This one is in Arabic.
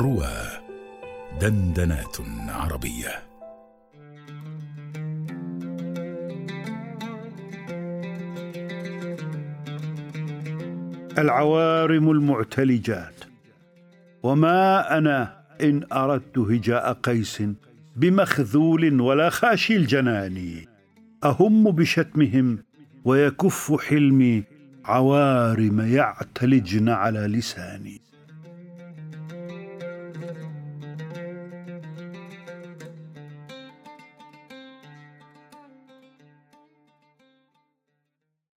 روى دندنات عربية. العوارم المعتلجات. وما أنا إن أردت هجاء قيس بمخذول ولا خاشي الجنان أهم بشتمهم ويكف حلمي عوارم يعتلجن على لساني.